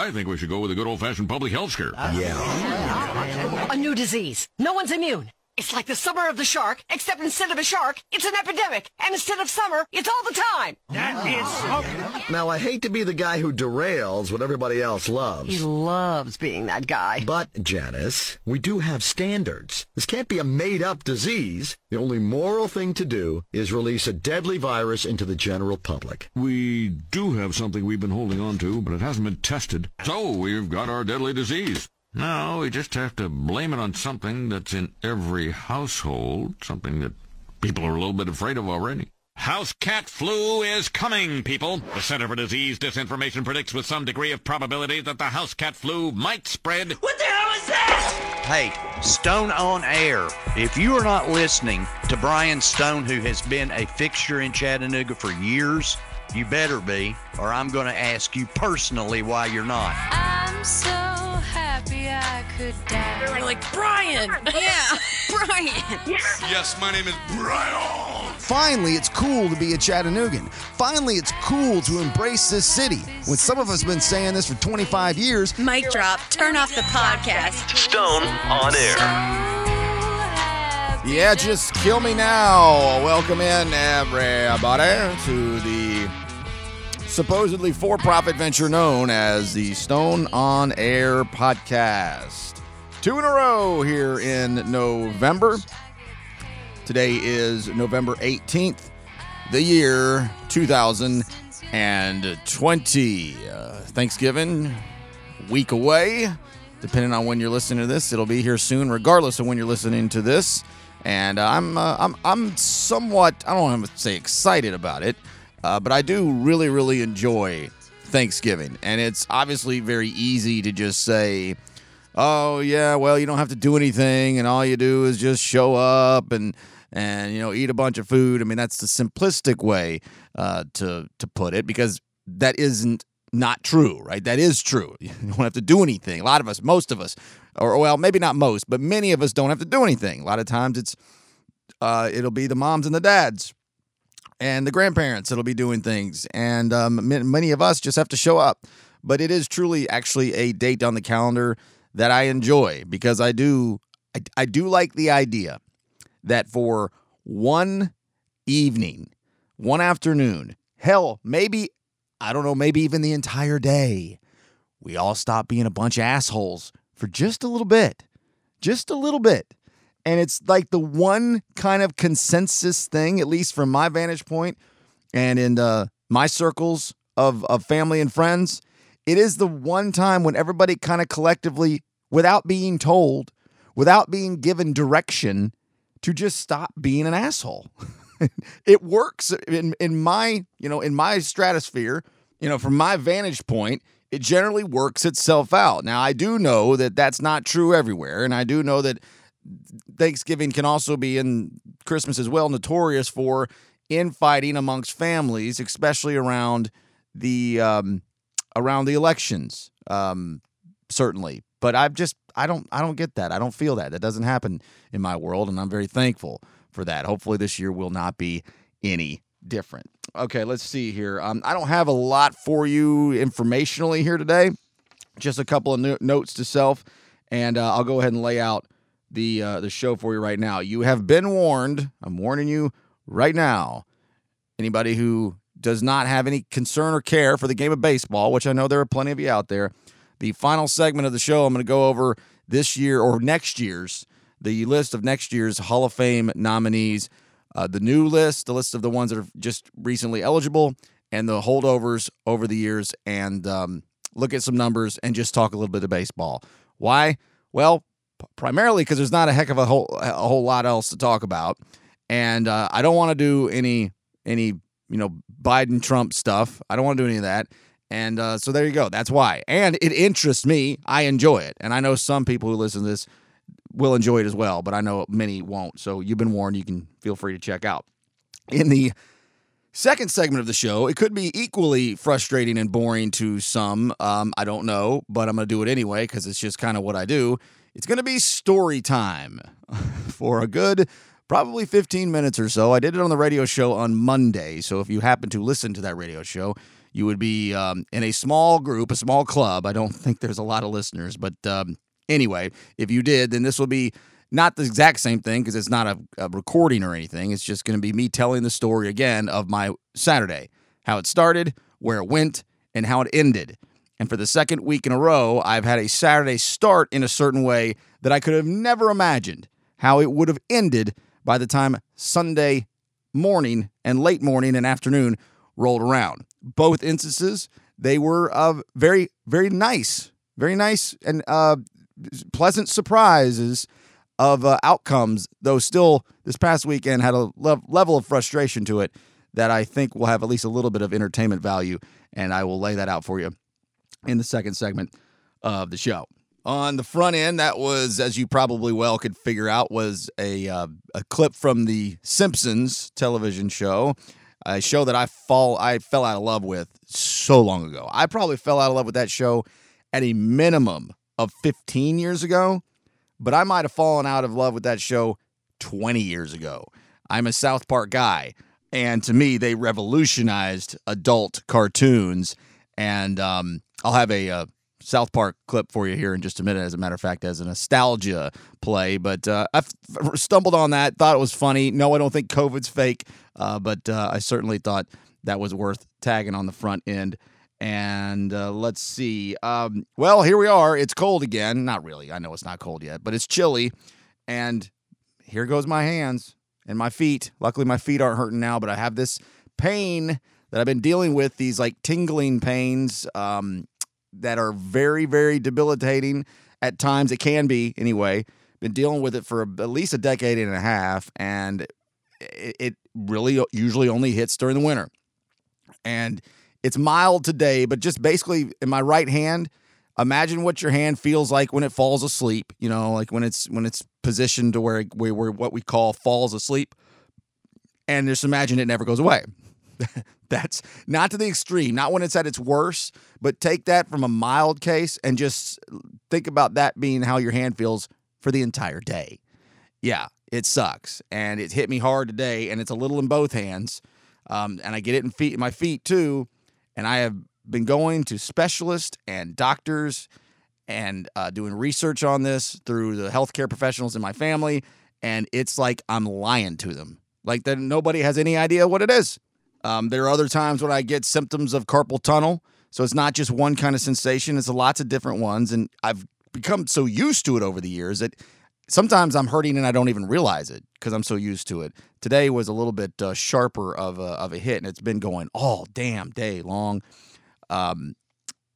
I think we should go with a good old-fashioned public health scare. Uh, yeah. A new disease. No one's immune. It's like the summer of the shark, except instead of a shark, it's an epidemic. And instead of summer, it's all the time. That is so. Now, I hate to be the guy who derails what everybody else loves. He loves. loves being that guy. But, Janice, we do have standards. This can't be a made-up disease. The only moral thing to do is release a deadly virus into the general public. We do have something we've been holding on to, but it hasn't been tested. So we've got our deadly disease. Now we just have to blame it on something that's in every household, something that people are a little bit afraid of already. House cat flu is coming, people. The Center for Disease Disinformation predicts with some degree of probability that the house cat flu might spread. What the hell is that? Hey, Stone on Air. If you are not listening to Brian Stone, who has been a fixture in Chattanooga for years, you better be, or I'm going to ask you personally why you're not. I'm so happy I could die. They're like, Brian! Yeah, Brian. Yes, my name is Brian. Finally, it's cool to be a Chattanoogan. Finally, it's cool to embrace this city. When some of us have been saying this for 25 years, Mic drop. Turn off the podcast. Stone on air. Yeah, just kill me now. Welcome in, everybody, to the supposedly for profit venture known as the Stone on Air podcast. Two in a row here in November. Today is November 18th, the year 2020. Uh, Thanksgiving, week away. Depending on when you're listening to this, it'll be here soon, regardless of when you're listening to this. And uh, I'm, uh, I'm, I'm somewhat, I don't want to say excited about it, uh, but I do really, really enjoy Thanksgiving. And it's obviously very easy to just say, oh yeah well you don't have to do anything and all you do is just show up and and you know eat a bunch of food i mean that's the simplistic way uh, to to put it because that isn't not true right? That is true. You don't have to do anything. A lot of us most of us or well maybe not most but many of us don't have to do anything. A lot of times it's uh, it'll be the moms and the dads and the grandparents that'll be doing things. And um, many of us just have to show up. But it is truly actually a date on the calendar that I enjoy because I do I, I do like the idea that for one evening, one afternoon, hell, maybe I don't know, maybe even the entire day, we all stop being a bunch of assholes for just a little bit. Just a little bit. And it's like the one kind of consensus thing, at least from my vantage point and in uh, my circles of, of family and friends. It is the one time when everybody kind of collectively, without being told, without being given direction, to just stop being an asshole. it works in in my, you know, in my stratosphere, you know, from my vantage point, it generally works itself out. Now, I do know that that's not true everywhere, and I do know that Thanksgiving can also be and Christmas as well notorious for infighting amongst families, especially around the um, around the elections. Um, certainly, but I've just I don't I don't get that. I don't feel that. That doesn't happen in my world, and I'm very thankful for that. Hopefully, this year will not be any different. Okay, let's see here. Um, I don't have a lot for you informationally here today. Just a couple of no- notes to self, and uh, I'll go ahead and lay out the uh, the show for you right now. You have been warned. I'm warning you right now. Anybody who does not have any concern or care for the game of baseball, which I know there are plenty of you out there, the final segment of the show, I'm going to go over this year or next year's the list of next year's Hall of Fame nominees, uh, the new list, the list of the ones that are just recently eligible, and the holdovers over the years, and um, look at some numbers and just talk a little bit of baseball. Why? Well, p- primarily because there's not a heck of a whole a whole lot else to talk about, and uh, I don't want to do any any you know Biden Trump stuff. I don't want to do any of that. And uh, so there you go. That's why. And it interests me. I enjoy it. And I know some people who listen to this will enjoy it as well, but I know many won't. So you've been warned. You can feel free to check out. In the second segment of the show, it could be equally frustrating and boring to some. Um, I don't know, but I'm going to do it anyway because it's just kind of what I do. It's going to be story time for a good probably 15 minutes or so. I did it on the radio show on Monday. So if you happen to listen to that radio show, you would be um, in a small group, a small club. I don't think there's a lot of listeners, but um, anyway, if you did, then this will be not the exact same thing because it's not a, a recording or anything. It's just going to be me telling the story again of my Saturday, how it started, where it went, and how it ended. And for the second week in a row, I've had a Saturday start in a certain way that I could have never imagined how it would have ended by the time Sunday morning and late morning and afternoon rolled around. Both instances, they were uh, very, very nice, very nice and uh, pleasant surprises of uh, outcomes, though still this past weekend had a le- level of frustration to it that I think will have at least a little bit of entertainment value. And I will lay that out for you in the second segment of the show. On the front end, that was, as you probably well could figure out, was a uh, a clip from the Simpsons television show, a show that I fall I fell out of love with so long ago. I probably fell out of love with that show at a minimum of 15 years ago, but I might have fallen out of love with that show 20 years ago. I'm a South Park guy, and to me, they revolutionized adult cartoons. And um, I'll have a, uh South Park clip for you here in just a minute, as a matter of fact, as a nostalgia play. But uh, I stumbled on that, thought it was funny. No, I don't think COVID's fake, uh, but uh, I certainly thought that was worth tagging on the front end. And uh, let's see. Um, well, here we are. It's cold again. Not really. I know it's not cold yet, but it's chilly. And here goes my hands and my feet. Luckily, my feet aren't hurting now, but I have this pain that I've been dealing with. These like tingling pains. Um, that are very, very debilitating at times. It can be, anyway. Been dealing with it for at least a decade and a half, and it, it really usually only hits during the winter. And it's mild today, but just basically in my right hand, imagine what your hand feels like when it falls asleep. You know, like when it's when it's positioned to where where, where what we call falls asleep, and just imagine it never goes away. That's not to the extreme, not when it's at its worst, but take that from a mild case and just think about that being how your hand feels for the entire day. Yeah, it sucks. And it hit me hard today, and it's a little in both hands. Um, and I get it in feet, my feet too. And I have been going to specialists and doctors and uh, doing research on this through the healthcare professionals in my family. And it's like I'm lying to them. Like that nobody has any idea what it is. Um, there are other times when I get symptoms of carpal tunnel. So it's not just one kind of sensation, it's lots of different ones. And I've become so used to it over the years that sometimes I'm hurting and I don't even realize it because I'm so used to it. Today was a little bit uh, sharper of a, of a hit, and it's been going all damn day long. Um,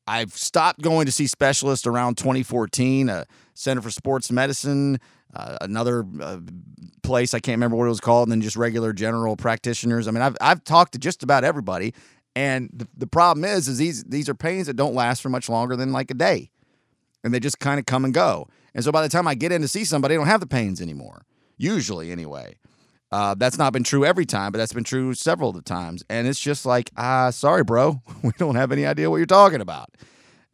I've stopped going to see specialists around 2014, uh, Center for Sports Medicine, uh, another uh, place I can't remember what it was called, and then just regular general practitioners. I mean, I've I've talked to just about everybody, and the, the problem is, is these these are pains that don't last for much longer than like a day, and they just kind of come and go. And so by the time I get in to see somebody, I don't have the pains anymore. Usually, anyway. Uh, that's not been true every time, but that's been true several of the times. And it's just like, ah, sorry, bro, we don't have any idea what you're talking about.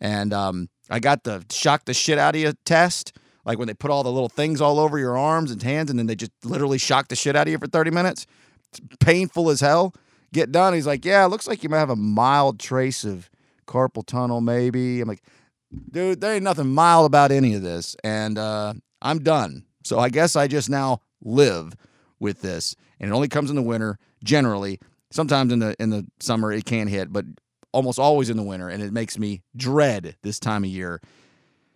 And um, I got the shock the shit out of you test like when they put all the little things all over your arms and hands and then they just literally shock the shit out of you for 30 minutes. It's painful as hell. Get done. He's like, Yeah, looks like you might have a mild trace of carpal tunnel, maybe. I'm like, Dude, there ain't nothing mild about any of this. And uh, I'm done. So I guess I just now live with this. And it only comes in the winter, generally. Sometimes in the in the summer it can hit, but almost always in the winter, and it makes me dread this time of year.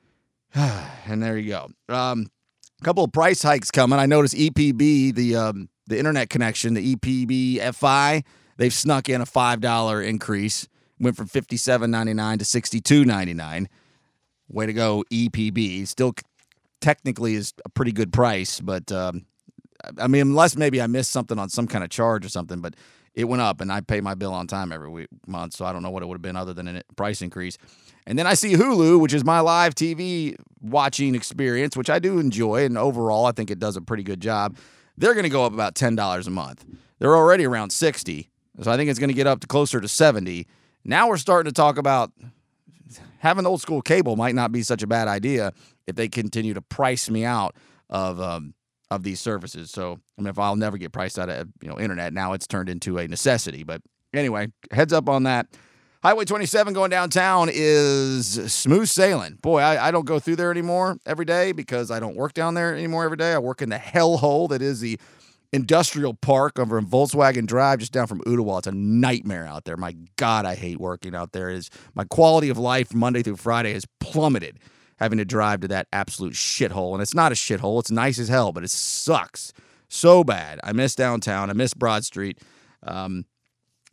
and there you go. Um, a couple of price hikes coming. I noticed EPB, the um, the internet connection, the EPB FI, they've snuck in a five dollar increase. Went from fifty seven ninety nine to sixty two ninety nine. Way to go, EPB. Still technically is a pretty good price, but um, I mean, unless maybe I missed something on some kind of charge or something, but it went up, and I pay my bill on time every week, month, so I don't know what it would have been other than a price increase. And then I see Hulu, which is my live TV watching experience, which I do enjoy. And overall, I think it does a pretty good job. They're going to go up about $10 a month. They're already around 60. So I think it's going to get up to closer to 70. Now we're starting to talk about having old school cable might not be such a bad idea if they continue to price me out of um, of these services. So I mean, if I'll never get priced out of you know internet, now it's turned into a necessity. But anyway, heads up on that. Highway 27 going downtown is smooth sailing. Boy, I, I don't go through there anymore every day because I don't work down there anymore every day. I work in the hellhole that is the industrial park over in Volkswagen Drive, just down from Ooltewah. It's a nightmare out there. My God, I hate working out there. It is my quality of life Monday through Friday has plummeted having to drive to that absolute shithole. And it's not a shithole. It's nice as hell, but it sucks so bad. I miss downtown. I miss Broad Street. Um,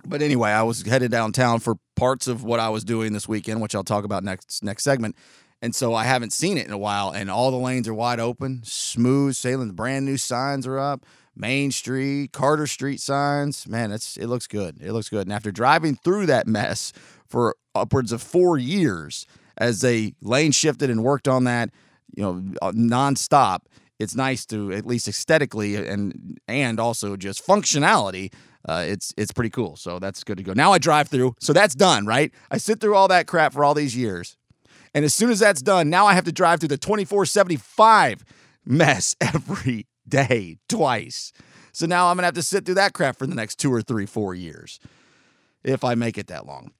but anyway, I was headed downtown for parts of what I was doing this weekend, which I'll talk about next next segment. And so I haven't seen it in a while, and all the lanes are wide open, smooth sailing. The brand new signs are up. Main Street, Carter Street signs. Man, it's it looks good. It looks good. And after driving through that mess for upwards of four years, as they lane shifted and worked on that, you know, uh, nonstop, it's nice to at least aesthetically and and also just functionality uh, it's it's pretty cool. So that's good to go. Now I drive through, so that's done, right? I sit through all that crap for all these years, and as soon as that's done, now I have to drive through the twenty four seventy five mess every day twice. So now I'm gonna have to sit through that crap for the next two or three, four years, if I make it that long.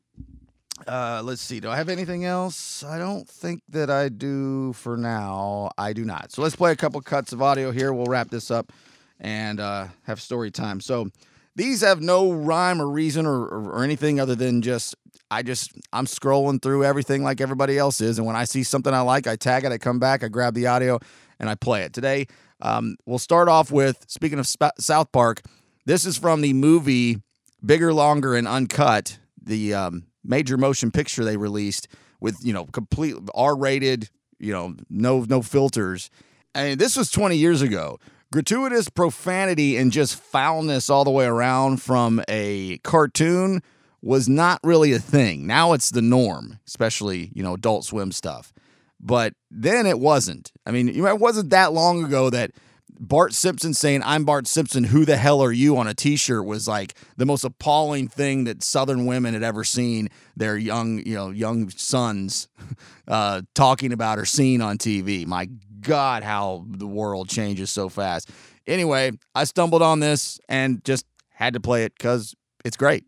Uh, let's see. Do I have anything else? I don't think that I do for now. I do not. So let's play a couple cuts of audio here. We'll wrap this up and uh, have story time. So these have no rhyme or reason or, or, or, anything other than just I just I'm scrolling through everything like everybody else is, and when I see something I like, I tag it, I come back, I grab the audio, and I play it. Today, um, we'll start off with speaking of Sp- South Park. This is from the movie Bigger, Longer, and Uncut, the um, major motion picture they released with you know complete R-rated, you know no no filters. And this was 20 years ago gratuitous profanity and just foulness all the way around from a cartoon was not really a thing. Now it's the norm, especially, you know, adult swim stuff. But then it wasn't. I mean, it wasn't that long ago that Bart Simpson saying, I'm Bart Simpson, who the hell are you on a t shirt was like the most appalling thing that Southern women had ever seen their young, you know, young sons uh, talking about or seen on TV. My God, how the world changes so fast. Anyway, I stumbled on this and just had to play it because it's great.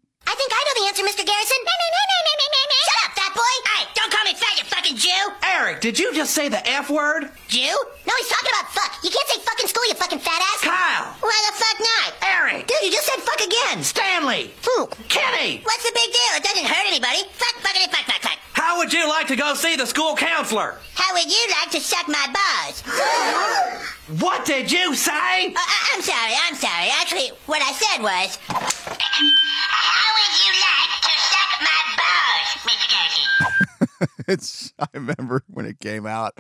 Eric, did you just say the F word? Jew? No, he's talking about fuck. You can't say fuck in school, you fucking fat ass. Kyle. Why the fuck not? Eric. Dude, you just said fuck again. Stanley. Who? Kenny. What's the big deal? It doesn't hurt anybody. Fuck, fuckity, fuck, fuck, fuck. How would you like to go see the school counselor? How would you like to suck my balls? what did you say? Uh, I'm sorry, I'm sorry. Actually, what I said was. How would you like it's. I remember when it came out.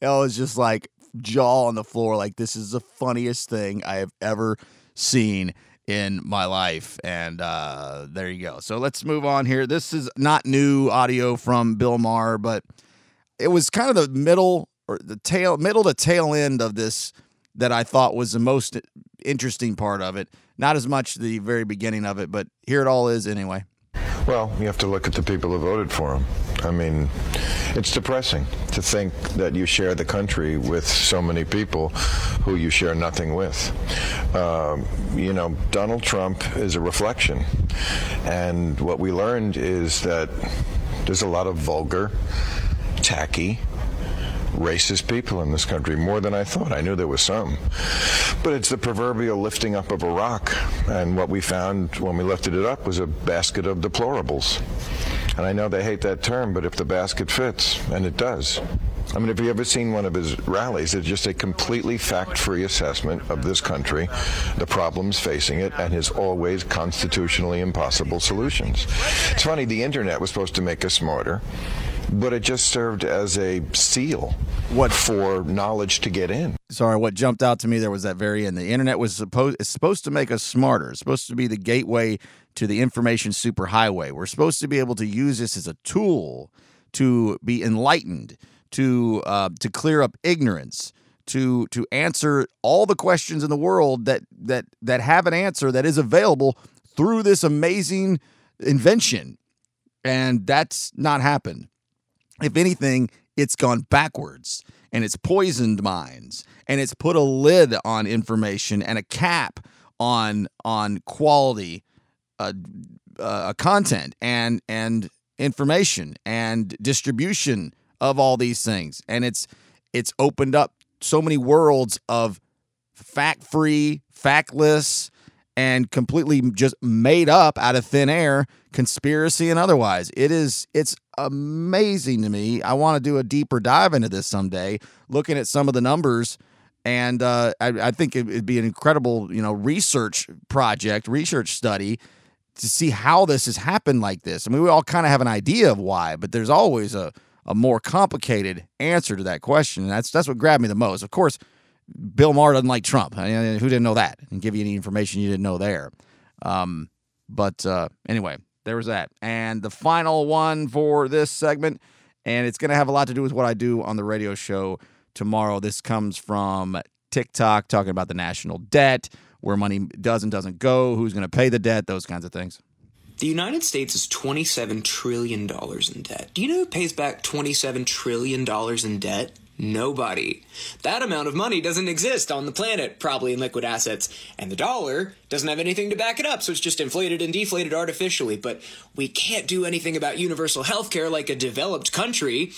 It was just like jaw on the floor. Like this is the funniest thing I have ever seen in my life. And uh, there you go. So let's move on here. This is not new audio from Bill Maher, but it was kind of the middle or the tail, middle to tail end of this that I thought was the most interesting part of it. Not as much the very beginning of it, but here it all is anyway. Well, you have to look at the people who voted for him. I mean, it's depressing to think that you share the country with so many people who you share nothing with. Um, you know, Donald Trump is a reflection. And what we learned is that there's a lot of vulgar, tacky, racist people in this country, more than I thought. I knew there was some. But it's the proverbial lifting up of a rock. And what we found when we lifted it up was a basket of deplorables. And I know they hate that term, but if the basket fits, and it does, I mean, have you ever seen one of his rallies? It's just a completely fact-free assessment of this country, the problems facing it, and his always constitutionally impossible solutions. It's funny, the internet was supposed to make us smarter but it just served as a seal what for knowledge to get in. Sorry, what jumped out to me there was that very end. The internet was supposed it's supposed to make us smarter. It's supposed to be the gateway to the information superhighway. We're supposed to be able to use this as a tool to be enlightened, to uh, to clear up ignorance, to to answer all the questions in the world that that that have an answer that is available through this amazing invention. And that's not happened. If anything, it's gone backwards and it's poisoned minds and it's put a lid on information and a cap on on quality uh, uh, content and and information and distribution of all these things. And it's it's opened up so many worlds of fact-free, factless, and completely just made up out of thin air, conspiracy and otherwise. It is it's amazing to me. I want to do a deeper dive into this someday, looking at some of the numbers. And uh, I, I think it, it'd be an incredible, you know, research project, research study to see how this has happened like this. I mean, we all kind of have an idea of why, but there's always a, a more complicated answer to that question. And that's that's what grabbed me the most. Of course, Bill Maher doesn't like Trump. I mean, who didn't know that? And give you any information you didn't know there. Um, but uh, anyway, there was that. And the final one for this segment, and it's going to have a lot to do with what I do on the radio show tomorrow. This comes from TikTok talking about the national debt, where money does and doesn't go, who's going to pay the debt, those kinds of things. The United States is $27 trillion in debt. Do you know who pays back $27 trillion in debt? Nobody. That amount of money doesn't exist on the planet, probably in liquid assets. And the dollar doesn't have anything to back it up, so it's just inflated and deflated artificially. But we can't do anything about universal health care like a developed country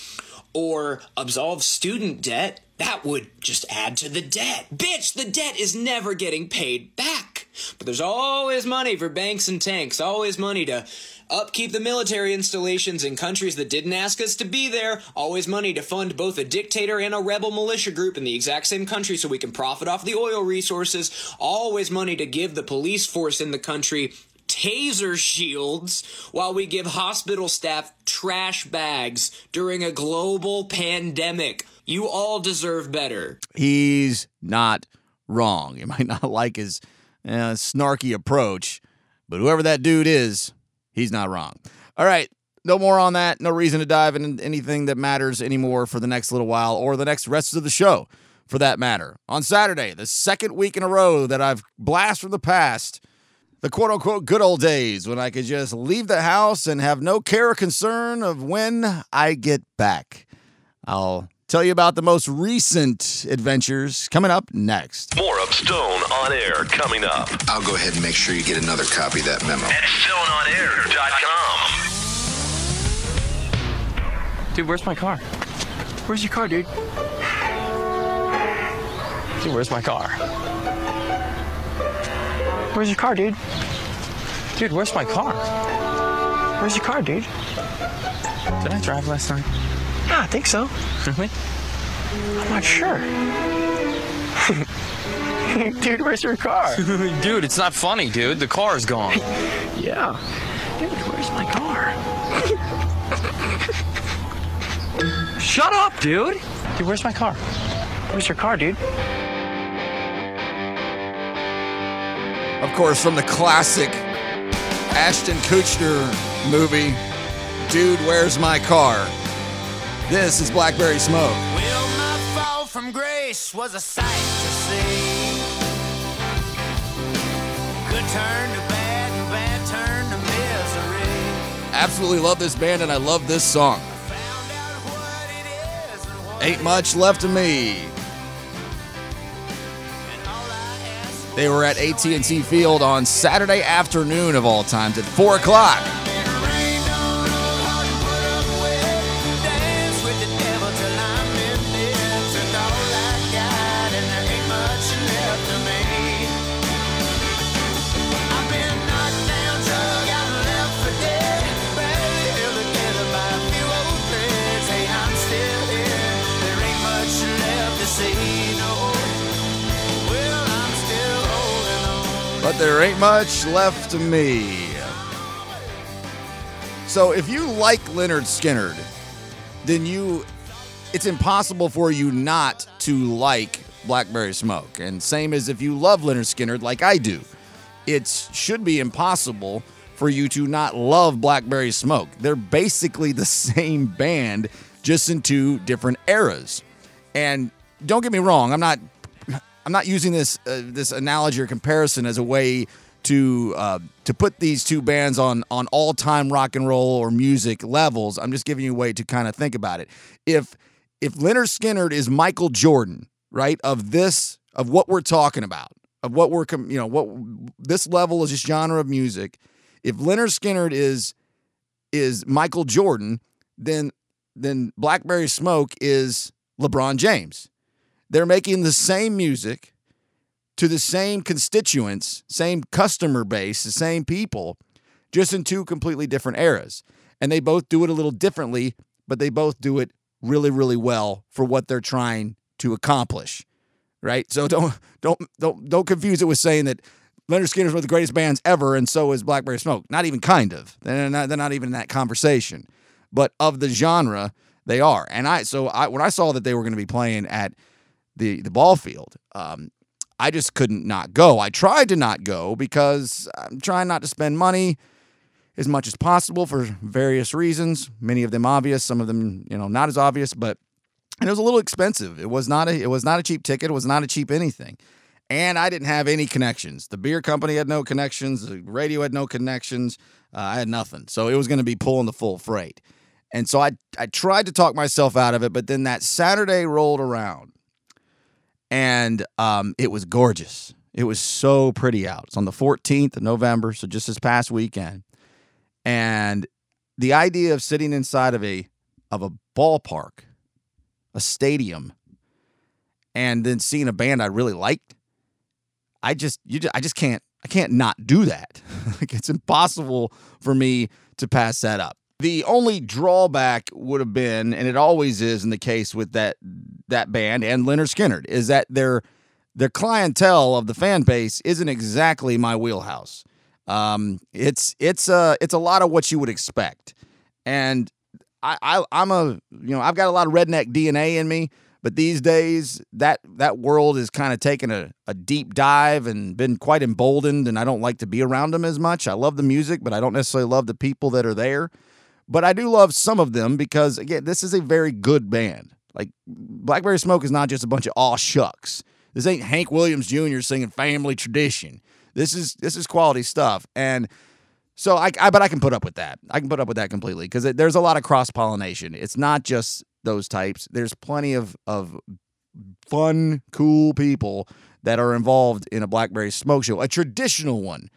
or absolve student debt. That would just add to the debt. Bitch, the debt is never getting paid back. But there's always money for banks and tanks, always money to upkeep the military installations in countries that didn't ask us to be there, always money to fund both a dictator and a rebel militia group in the exact same country so we can profit off the oil resources, always money to give the police force in the country taser shields while we give hospital staff trash bags during a global pandemic. You all deserve better. He's not wrong. You might not like his uh, snarky approach, but whoever that dude is, he's not wrong. All right. No more on that. No reason to dive into anything that matters anymore for the next little while or the next rest of the show for that matter. On Saturday, the second week in a row that I've blast from the past, the quote unquote good old days when I could just leave the house and have no care or concern of when I get back. I'll tell you about the most recent adventures coming up next. More of Stone on Air coming up. I'll go ahead and make sure you get another copy of that memo. At StoneOnAir.com. Dude, where's my car? Where's your car, dude? Dude, where's my car? Where's your car, dude? Dude, where's my car? Where's your car, dude? Did I drive last night? Yeah, I think so. Really? I'm not sure. dude, where's your car? dude, it's not funny, dude. The car's gone. yeah. Dude, where's my car? Shut up, dude. Dude, where's my car? Where's your car, dude? Of course, from the classic Ashton Kutcher movie, Dude, Where's My Car? This is Blackberry Smoke. Well, my fall from grace was a sight to see. Good turn to bad and bad turn to misery. Absolutely love this band and I love this song. Ain't much left of me. They were at AT&T Field on Saturday afternoon of all times at 4 o'clock. Much left to me. So if you like Lynyrd Skynyrd, then you it's impossible for you not to like Blackberry Smoke. And same as if you love Lynyrd Skynyrd like I do. It should be impossible for you to not love Blackberry Smoke. They're basically the same band just in two different eras. And don't get me wrong, I'm not I'm not using this uh, this analogy or comparison as a way to uh, to put these two bands on on all time rock and roll or music levels. I'm just giving you a way to kind of think about it. If if Lynyrd Skynyrd is Michael Jordan, right, of this of what we're talking about, of what we're you know, what this level is this genre of music, if Lynyrd Skynyrd is is Michael Jordan, then then Blackberry Smoke is LeBron James. They're making the same music to the same constituents, same customer base, the same people, just in two completely different eras. And they both do it a little differently, but they both do it really, really well for what they're trying to accomplish. Right? So don't don't don't don't confuse it with saying that Lynyrd Skynyrd's one of the greatest bands ever, and so is Blackberry Smoke. Not even kind of. They're not, they're not even in that conversation. But of the genre, they are. And I so I when I saw that they were going to be playing at the the ball field, um, I just couldn't not go. I tried to not go because I'm trying not to spend money as much as possible for various reasons. Many of them obvious, some of them you know not as obvious, but and it was a little expensive. It was not a it was not a cheap ticket. It was not a cheap anything. And I didn't have any connections. The beer company had no connections. The radio had no connections. Uh, I had nothing. So it was going to be pulling the full freight. And so I I tried to talk myself out of it, but then that Saturday rolled around, and um, it was gorgeous. It was so pretty out. It's on the 14th of November, so just this past weekend. And the idea of sitting inside of a of a ballpark, a stadium, and then seeing a band I really liked, I just you just, I just can't I can't not do that. like it's impossible for me to pass that up. The only drawback would have been, and it always is in the case with that that band and Lynyrd Skynyrd, is that their their clientele of the fan base isn't exactly my wheelhouse. Um, it's it's a it's a lot of what you would expect, and I, I I'm a you know I've got a lot of redneck DNA in me, but these days that that world is kind of taken a, a deep dive and been quite emboldened, and I don't like to be around them as much. I love the music, but I don't necessarily love the people that are there. But I do love some of them because again, this is a very good band. Like Blackberry Smoke is not just a bunch of aw shucks. This ain't Hank Williams Jr. singing family tradition. This is this is quality stuff, and so I, I but I can put up with that. I can put up with that completely because there's a lot of cross pollination. It's not just those types. There's plenty of of fun, cool people that are involved in a Blackberry Smoke show, a traditional one.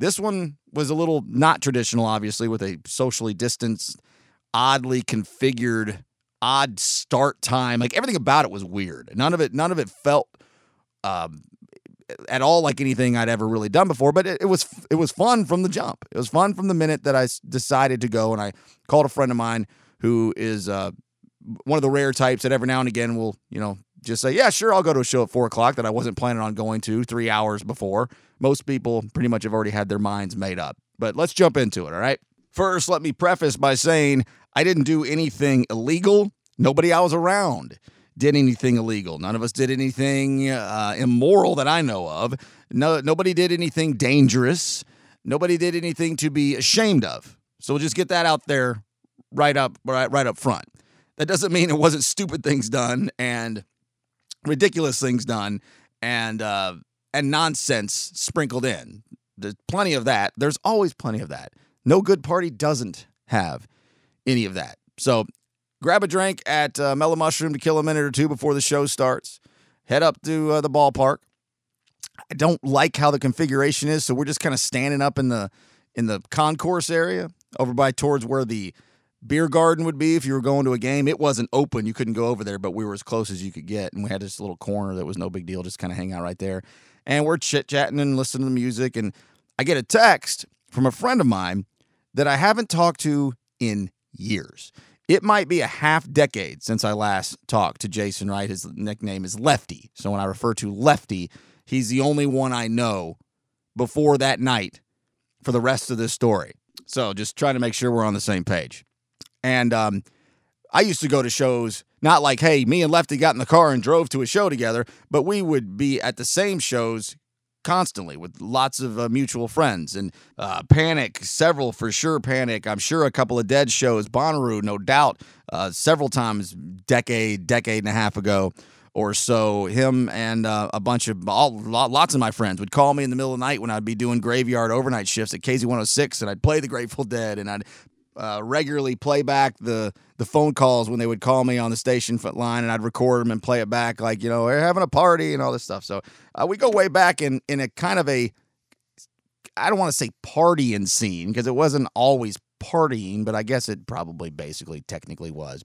This one was a little not traditional, obviously, with a socially distanced, oddly configured, odd start time. Like everything about it was weird. None of it, none of it felt um, at all like anything I'd ever really done before. But it, it was it was fun from the jump. It was fun from the minute that I decided to go, and I called a friend of mine who is uh, one of the rare types that every now and again will, you know, just say, yeah, sure, I'll go to a show at four o'clock that I wasn't planning on going to three hours before. Most people pretty much have already had their minds made up. But let's jump into it, all right? First, let me preface by saying I didn't do anything illegal. Nobody I was around did anything illegal. None of us did anything uh, immoral that I know of. No, nobody did anything dangerous. Nobody did anything to be ashamed of. So we'll just get that out there right up right, right up front. That doesn't mean it wasn't stupid things done and ridiculous things done and uh, and nonsense sprinkled in. There's plenty of that. There's always plenty of that. No good party doesn't have any of that. So grab a drink at uh, Mellow Mushroom to kill a minute or two before the show starts. Head up to uh, the ballpark. I don't like how the configuration is, so we're just kind of standing up in the in the concourse area over by towards where the beer garden would be if you were going to a game. It wasn't open; you couldn't go over there, but we were as close as you could get, and we had this little corner that was no big deal, just kind of hang out right there. And we're chit chatting and listening to the music, and I get a text from a friend of mine that I haven't talked to in years. It might be a half decade since I last talked to Jason Wright. His nickname is Lefty. So when I refer to Lefty, he's the only one I know before that night for the rest of this story. So just trying to make sure we're on the same page. And um, I used to go to shows, not like, hey, me and Lefty got in the car and drove to a show together, but we would be at the same shows constantly with lots of uh, mutual friends and uh, Panic, several for sure. Panic, I'm sure a couple of Dead shows, Bonnaroo, no doubt, uh, several times, decade, decade and a half ago or so. Him and uh, a bunch of all, lots of my friends would call me in the middle of the night when I'd be doing graveyard overnight shifts at KZ106, and I'd play the Grateful Dead, and I'd uh, regularly play back the the phone calls when they would call me on the station line, and I'd record them and play it back like you know we're having a party and all this stuff. So uh, we go way back in in a kind of a I don't want to say partying scene because it wasn't always partying, but I guess it probably basically technically was.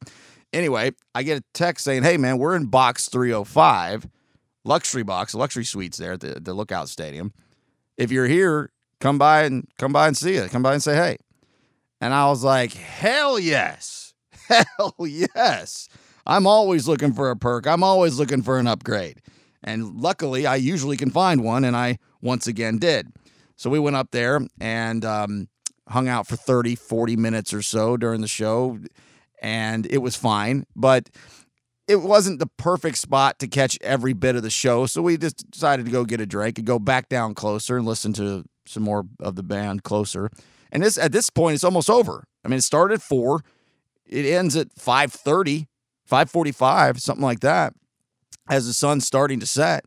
Anyway, I get a text saying, "Hey man, we're in box 305, luxury box, luxury suites there at the, the Lookout Stadium. If you're here, come by and come by and see it. Come by and say hey." And I was like, "Hell yes, hell yes! I'm always looking for a perk. I'm always looking for an upgrade." And luckily, I usually can find one, and I once again did. So we went up there and um, hung out for 30, 40 minutes or so during the show, and it was fine. But it wasn't the perfect spot to catch every bit of the show. So we just decided to go get a drink and go back down closer and listen to some more of the band closer. And this at this point, it's almost over. I mean, it started at four, it ends at 5:30, 5:45, something like that, as the sun's starting to set.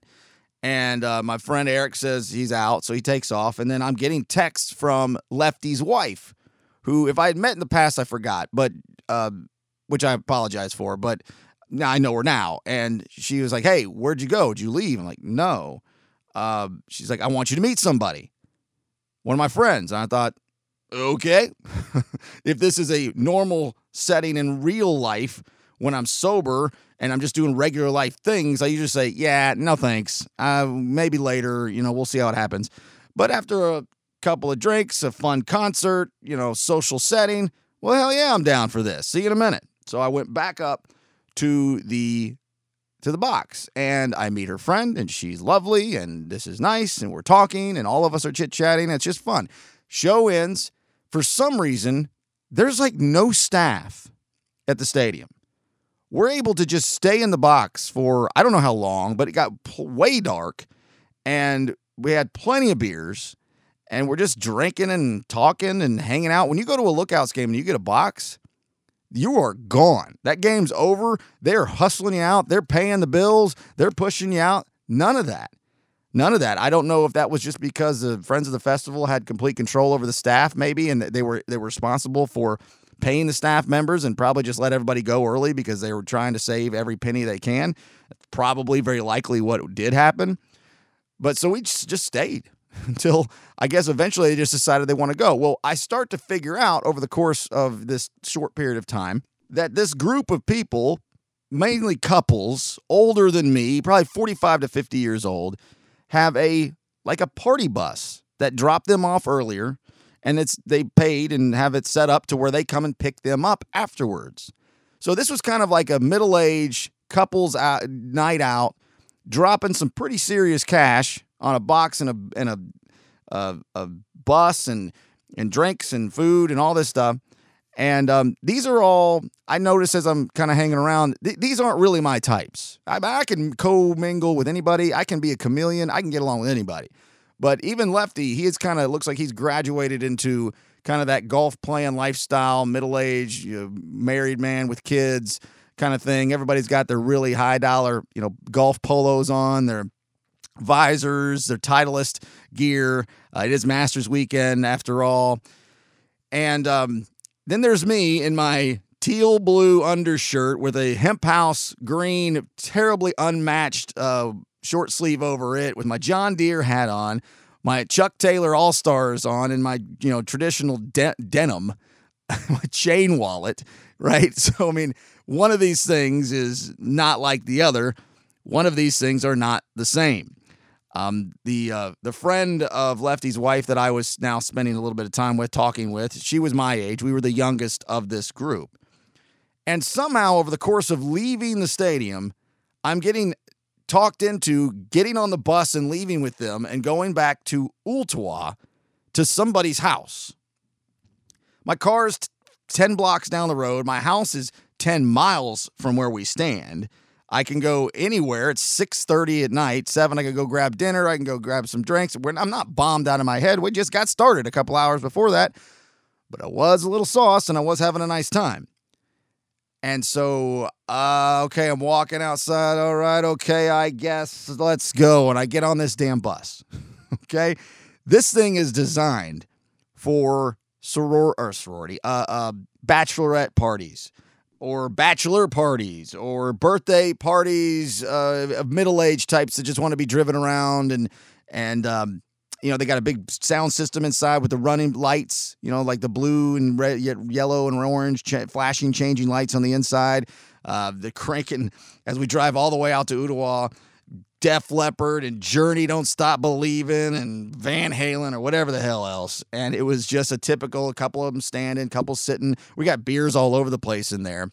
And uh, my friend Eric says he's out, so he takes off. And then I'm getting texts from Lefty's wife, who, if I had met in the past, I forgot, but uh, which I apologize for. But now I know her now. And she was like, "Hey, where'd you go? Did you leave?" I'm like, "No." Uh, she's like, "I want you to meet somebody, one of my friends." And I thought, okay, if this is a normal setting in real life when I'm sober and I'm just doing regular life things, I usually say, yeah, no thanks. Uh, maybe later, you know, we'll see how it happens. But after a couple of drinks, a fun concert, you know, social setting, well, hell yeah, I'm down for this. See you in a minute. So I went back up to the to the box and I meet her friend and she's lovely and this is nice and we're talking and all of us are chit-chatting. It's just fun. Show ends. For some reason, there's like no staff at the stadium we're able to just stay in the box for I don't know how long, but it got way dark and we had plenty of beers and we're just drinking and talking and hanging out. When you go to a lookouts game and you get a box, you are gone. That game's over. They're hustling you out. They're paying the bills. They're pushing you out. None of that. None of that. I don't know if that was just because the Friends of the Festival had complete control over the staff, maybe, and they were they were responsible for paying the staff members and probably just let everybody go early because they were trying to save every penny they can. Probably very likely what did happen. But so we just, stayed until I guess eventually they just decided they want to go. Well, I start to figure out over the course of this short period of time that this group of people, mainly couples, older than me, probably 45 to 50 years old, have a like a party bus that dropped them off earlier and it's they paid and have it set up to where they come and pick them up afterwards. So this was kind of like a middle-aged couples out, night out, dropping some pretty serious cash on a box and a and a a, a bus and and drinks and food and all this stuff. And um, these are all I notice as I'm kind of hanging around. Th- these aren't really my types. I, I can co-mingle with anybody. I can be a chameleon. I can get along with anybody. But even Lefty, he is kind of looks like he's graduated into kind of that golf playing lifestyle, middle aged, you know, married man with kids kind of thing. Everybody's got their really high dollar, you know, golf polos on, their visors, their Titleist gear. Uh, it is Masters weekend after all. And um, then there's me in my teal blue undershirt with a hemp house green, terribly unmatched uh, short sleeve over it with my John Deere hat on, my Chuck Taylor All Stars on, and my you know traditional de- denim, my chain wallet, right? So I mean, one of these things is not like the other. One of these things are not the same. Um, the uh, the friend of Lefty's wife that I was now spending a little bit of time with, talking with, she was my age. We were the youngest of this group, and somehow over the course of leaving the stadium, I'm getting talked into getting on the bus and leaving with them and going back to Ooltewah to somebody's house. My car is t- 10 blocks down the road. My house is 10 miles from where we stand. I can go anywhere. It's 6:30 at night. 7 I can go grab dinner. I can go grab some drinks. I'm not bombed out of my head. We just got started a couple hours before that. But I was a little sauce and I was having a nice time. And so, uh, okay, I'm walking outside. All right, okay, I guess let's go. And I get on this damn bus. okay, this thing is designed for soror or sorority, uh, uh, bachelorette parties, or bachelor parties, or birthday parties uh, of middle aged types that just want to be driven around and and um, you know, they got a big sound system inside with the running lights, you know, like the blue and red, yellow and orange ch- flashing, changing lights on the inside. Uh, the cranking as we drive all the way out to Ooltewah. Def Leppard and Journey Don't Stop Believing and Van Halen or whatever the hell else. And it was just a typical, a couple of them standing, couple sitting. We got beers all over the place in there.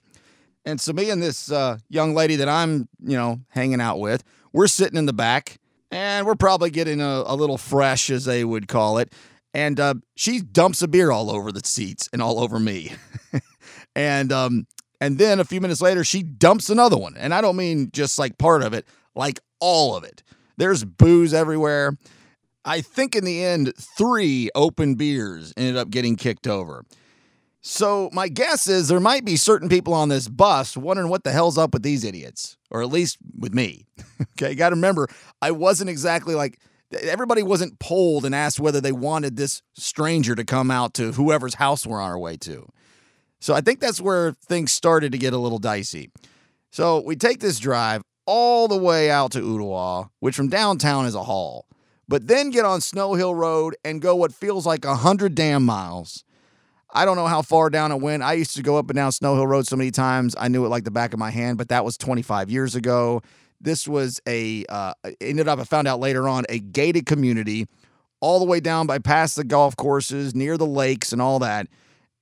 And so me and this uh, young lady that I'm, you know, hanging out with, we're sitting in the back and we're probably getting a, a little fresh, as they would call it. And uh, she dumps a beer all over the seats and all over me. and um, and then a few minutes later, she dumps another one. And I don't mean just like part of it, like all of it. There's booze everywhere. I think in the end, three open beers ended up getting kicked over. So my guess is there might be certain people on this bus wondering what the hell's up with these idiots, or at least with me. okay, you got to remember, I wasn't exactly like everybody wasn't polled and asked whether they wanted this stranger to come out to whoever's house we're on our way to. So I think that's where things started to get a little dicey. So we take this drive all the way out to Ooltewah, which from downtown is a haul, but then get on Snow Hill Road and go what feels like a hundred damn miles. I don't know how far down it went. I used to go up and down Snow Hill Road so many times. I knew it like the back of my hand, but that was 25 years ago. This was a, uh, ended up, I found out later on, a gated community all the way down by past the golf courses, near the lakes and all that.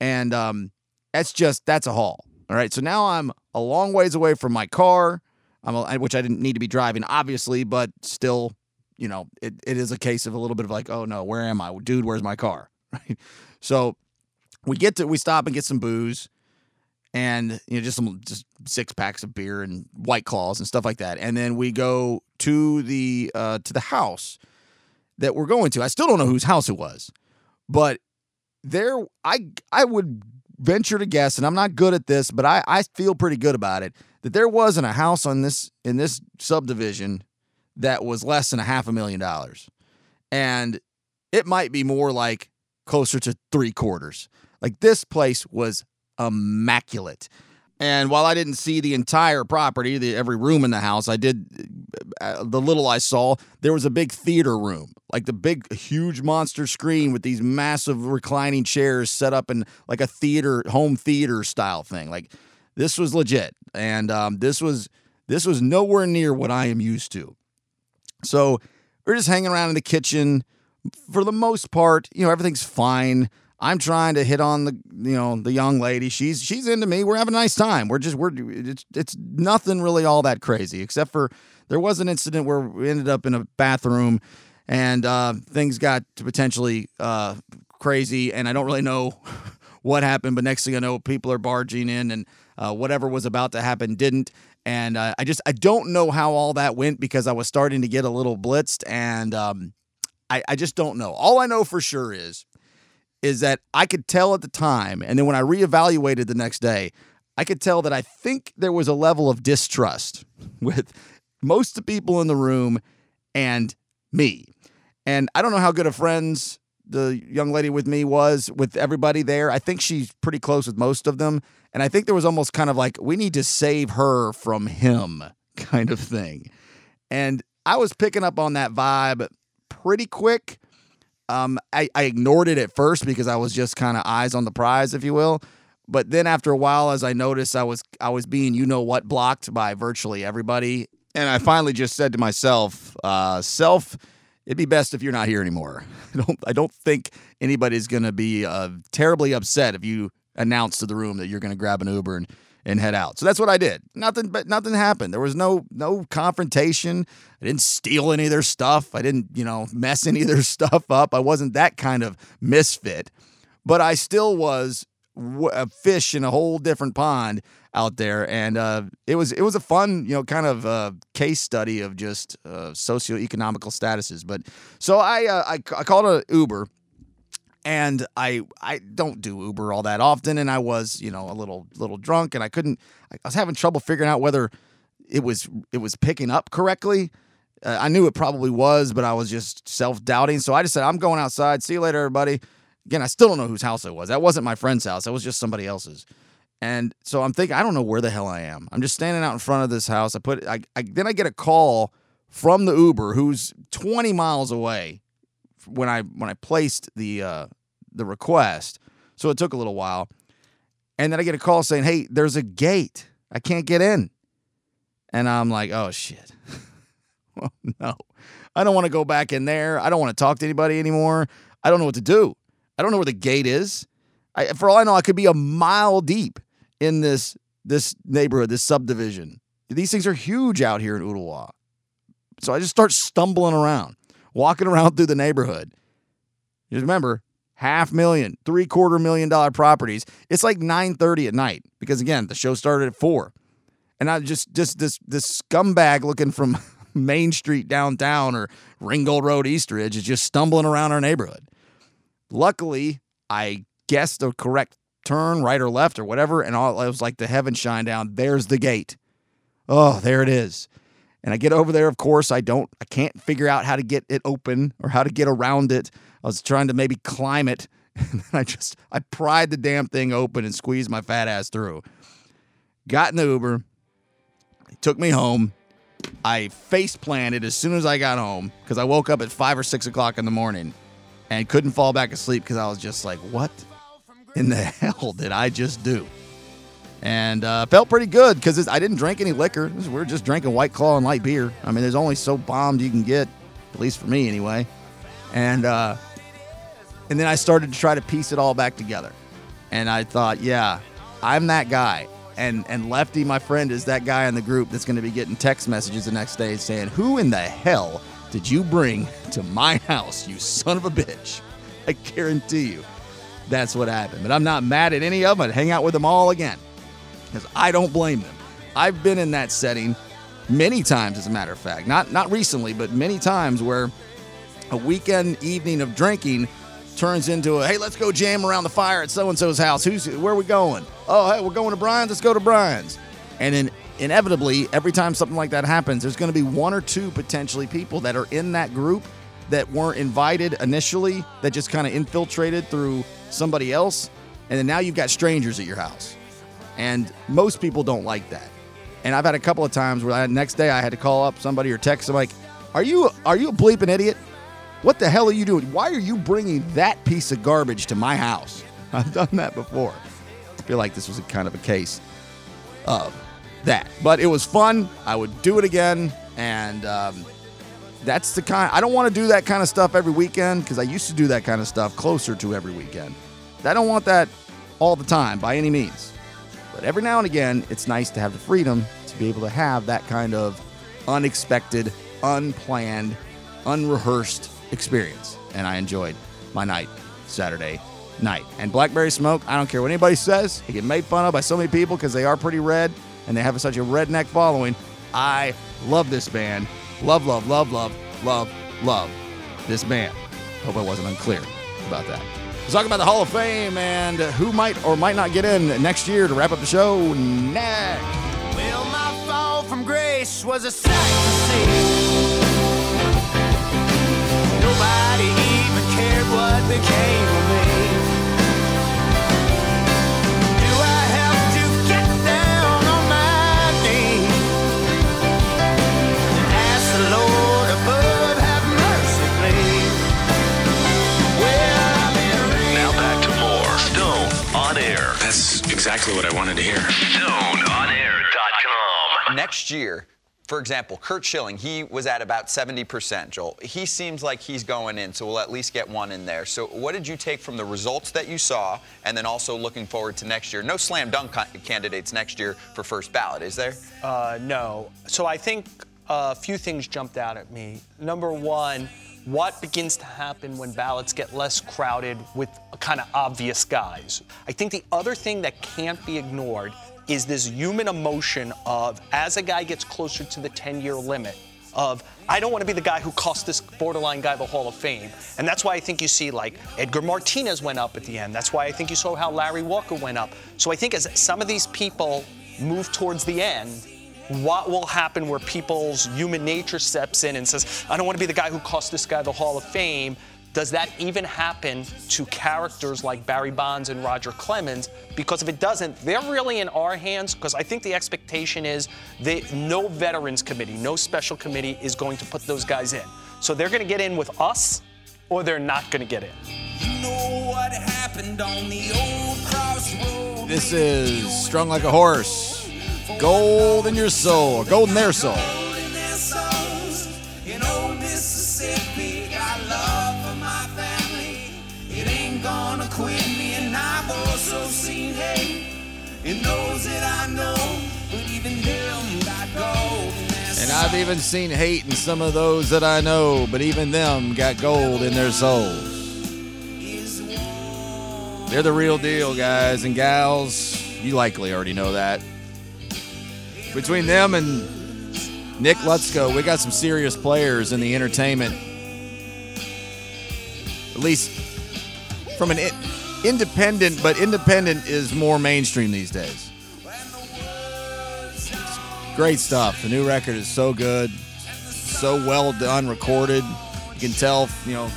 And um, that's just, that's a haul. All right. So now I'm a long ways away from my car, Which I didn't need to be driving, obviously, but still, you know, it, it is a case of a little bit of like, oh no, where am I? Dude, where's my car? Right. So we get to we stop and get some booze and you know just some just six packs of beer and white claws and stuff like that and then we go to the uh to the house that we're going to i still don't know whose house it was but there i i would venture to guess and i'm not good at this but i i feel pretty good about it that there wasn't a house on this in this subdivision that was less than a half a million dollars and it might be more like closer to three quarters like this place was immaculate. And while I didn't see the entire property, the, every room in the house, I did uh, the little I saw. There was a big theater room, like the big, huge monster screen with these massive reclining chairs set up in like a theater, home theater style thing. Like this was legit, and um, this was this was nowhere near what I am used to. So we're just hanging around in the kitchen. For the most part, you know, everything's fine. I'm trying to hit on the you know the young lady. She's she's into me. We're having a nice time. We're just we're it's, it's nothing really all that crazy except for there was an incident where we ended up in a bathroom and uh, things got to potentially uh, crazy and I don't really know what happened. But next thing I know, people are barging in and uh, whatever was about to happen didn't. And uh, I just I don't know how all that went because I was starting to get a little blitzed and um, I, I just don't know. All I know for sure is is that I could tell at the time, and then when I reevaluated the next day, I could tell that I think there was a level of distrust with most of the people in the room and me. And I don't know how good of friends the young lady with me was with everybody there. I think she's pretty close with most of them. And I think there was almost kind of like, we need to save her from him kind of thing. And I was picking up on that vibe pretty quick. Um, I, I ignored it at first because I was just kind of eyes on the prize, if you will. But then after a while, as I noticed, I was I was being you know what blocked by virtually everybody, and I finally just said to myself, uh, "Self, it'd be best if you're not here anymore." I don't I don't think anybody's gonna be uh, terribly upset if you announce to the room that you're gonna grab an Uber and and head out. So that's what I did. Nothing but nothing happened. There was no no confrontation. I didn't steal any of their stuff. I didn't, you know, mess any of their stuff up. I wasn't that kind of misfit. But I still was a fish in a whole different pond out there and uh, it was it was a fun you know kind of uh, case study of just uh, socioeconomical statuses but so I, uh, I I called a Uber and I I don't do Uber all that often, and I was you know a little little drunk, and I couldn't. I was having trouble figuring out whether it was it was picking up correctly. Uh, I knew it probably was, but I was just self doubting. So I just said, "I'm going outside. See you later, everybody." Again, I still don't know whose house it was. That wasn't my friend's house. That was just somebody else's. And so I'm thinking, I don't know where the hell I am. I'm just standing out in front of this house. I put, I, I then I get a call from the Uber who's 20 miles away when I when I placed the uh, the request. So it took a little while, and then I get a call saying, "Hey, there's a gate. I can't get in." And I'm like, "Oh shit." well, no. I don't want to go back in there. I don't want to talk to anybody anymore. I don't know what to do. I don't know where the gate is. I, for all I know, I could be a mile deep in this this neighborhood, this subdivision. These things are huge out here in Ooltewah. So I just start stumbling around, walking around through the neighborhood. Just remember, half million, three quarter million dollar properties. It's like 9:30 at night because again, the show started at four. And I just just this this scumbag looking from Main Street downtown or Ringgold Road Eastridge is just stumbling around our neighborhood. Luckily, I guessed the correct turn, right or left or whatever, and all it was like the heaven shine down. There's the gate. Oh, there it is. And I get over there, of course, I don't I can't figure out how to get it open or how to get around it. I was trying to maybe climb it. And then I just I pried the damn thing open and squeezed my fat ass through. Got in the Uber. He took me home. I face planted as soon as I got home because I woke up at five or six o'clock in the morning and couldn't fall back asleep because I was just like, what in the hell did I just do? And uh, felt pretty good because I didn't drink any liquor. We're just drinking White Claw and light beer. I mean, there's only so bombed you can get, at least for me anyway. And uh, and then I started to try to piece it all back together. And I thought, yeah, I'm that guy. And and Lefty, my friend, is that guy in the group that's going to be getting text messages the next day saying, "Who in the hell did you bring to my house, you son of a bitch?" I guarantee you, that's what happened. But I'm not mad at any of them. I'd hang out with them all again because I don't blame them. I've been in that setting many times, as a matter of fact. Not not recently, but many times where a weekend evening of drinking turns into a hey, let's go jam around the fire at so and so's house. Who's where are we going? Oh, hey, we're going to Brian's. Let's go to Brian's. And then inevitably, every time something like that happens, there's going to be one or two potentially people that are in that group that weren't invited initially, that just kind of infiltrated through somebody else, and then now you've got strangers at your house. And most people don't like that. And I've had a couple of times where next day I had to call up somebody or text them like, "Are you are you a bleeping idiot? What the hell are you doing? Why are you bringing that piece of garbage to my house?" I've done that before. I feel like this was a kind of a case of that, but it was fun. I would do it again, and um, that's the kind. I don't want to do that kind of stuff every weekend because I used to do that kind of stuff closer to every weekend. I don't want that all the time by any means. But every now and again, it's nice to have the freedom to be able to have that kind of unexpected, unplanned, unrehearsed experience. And I enjoyed my night Saturday night. And Blackberry Smoke, I don't care what anybody says, they get made fun of by so many people because they are pretty red and they have such a redneck following. I love this band. Love, love, love, love, love, love this band. Hope I wasn't unclear about that. Let's talk about the Hall of Fame and who might or might not get in next year to wrap up the show next. Well, my fall from grace was a sight to see. Nobody even cared what became exactly what I wanted to hear. StoneOnAir.com. Next year, for example, Curt Schilling, he was at about 70%, Joel. He seems like he's going in, so we'll at least get one in there. So, what did you take from the results that you saw, and then also looking forward to next year? No slam dunk candidates next year for first ballot, is there? Uh, no. So I think a few things jumped out at me. Number one, what begins to happen when ballots get less crowded with kind of obvious guys? I think the other thing that can't be ignored is this human emotion of as a guy gets closer to the 10 year limit, of I don't want to be the guy who cost this borderline guy the Hall of Fame. And that's why I think you see like Edgar Martinez went up at the end. That's why I think you saw how Larry Walker went up. So I think as some of these people move towards the end, what will happen where people's human nature steps in and says, I don't want to be the guy who cost this guy the Hall of Fame. Does that even happen to characters like Barry Bonds and Roger Clemens? Because if it doesn't, they're really in our hands. Because I think the expectation is that no veterans committee, no special committee is going to put those guys in. So they're going to get in with us or they're not going to get in. know what happened on the old crossroad. This is Strung Like a Horse. Gold in your soul, gold in their soul. in their souls. In old Mississippi, got love for my family. It ain't gonna quit me, and I've also seen hate in those that I know. But even them got gold in their And I've even seen hate in some of those that I know, but even them got gold in their souls. They're the real deal, guys and gals. You likely already know that. Between them and Nick Lutzko, we got some serious players in the entertainment. At least from an independent, but independent is more mainstream these days. Great stuff. The new record is so good, so well done, recorded. You can tell, you know,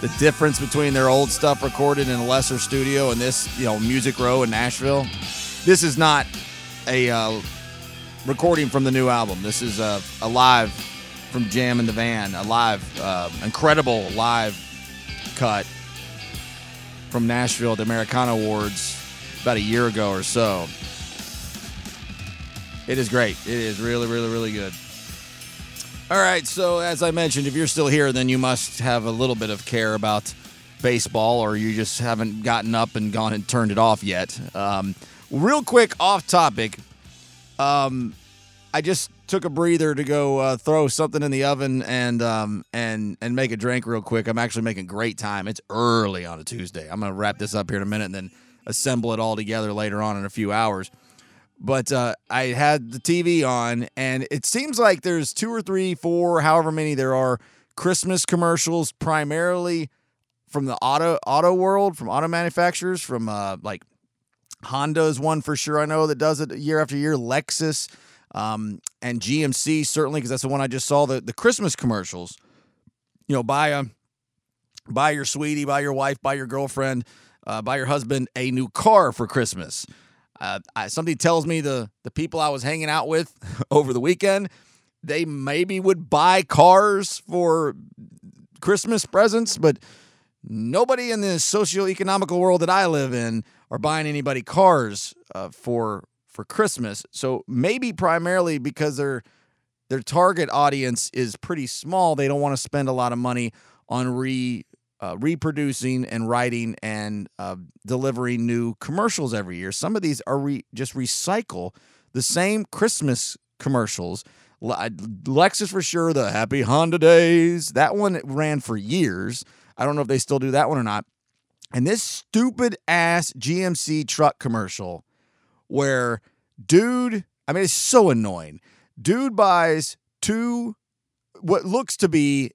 the difference between their old stuff recorded in a lesser studio and this, you know, Music Row in Nashville. This is not a uh, recording from the new album. This is a, a live from Jam in the Van, a live, uh, incredible live cut from Nashville at the Americana Awards about a year ago or so. It is great. It is really, really, really good. All right. So, as I mentioned, if you're still here, then you must have a little bit of care about baseball, or you just haven't gotten up and gone and turned it off yet. Um, real quick, off topic. Um, I just took a breather to go uh, throw something in the oven and um, and and make a drink real quick. I'm actually making great time. It's early on a Tuesday. I'm gonna wrap this up here in a minute and then assemble it all together later on in a few hours but uh, I had the TV on, and it seems like there's two or three, four, however many there are, Christmas commercials, primarily from the auto auto world, from auto manufacturers, from uh, like Honda's one for sure. I know that does it year after year. Lexus um, and GMC certainly, because that's the one I just saw. The the Christmas commercials, you know, buy a buy your sweetie, buy your wife, buy your girlfriend, uh, buy your husband a new car for Christmas. Uh, I, somebody tells me the the people I was hanging out with over the weekend, they maybe would buy cars for Christmas presents, but nobody in the socio-economical world that I live in are buying anybody cars uh, for for Christmas. So maybe primarily because their their target audience is pretty small, they don't want to spend a lot of money on re uh, reproducing and writing and uh, delivering new commercials every year. Some of these are re- just recycle the same Christmas commercials. Lexus for sure, the Happy Honda Days. That one ran for years. I don't know if they still do that one or not. And this stupid ass GMC truck commercial where dude, I mean, it's so annoying. Dude buys two, what looks to be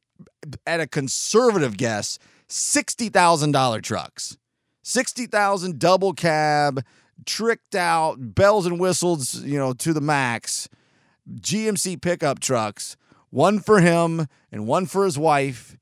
at a conservative guess, $60,000 trucks. 60,000 double cab, tricked out, bells and whistles, you know, to the max. GMC pickup trucks, one for him and one for his wife.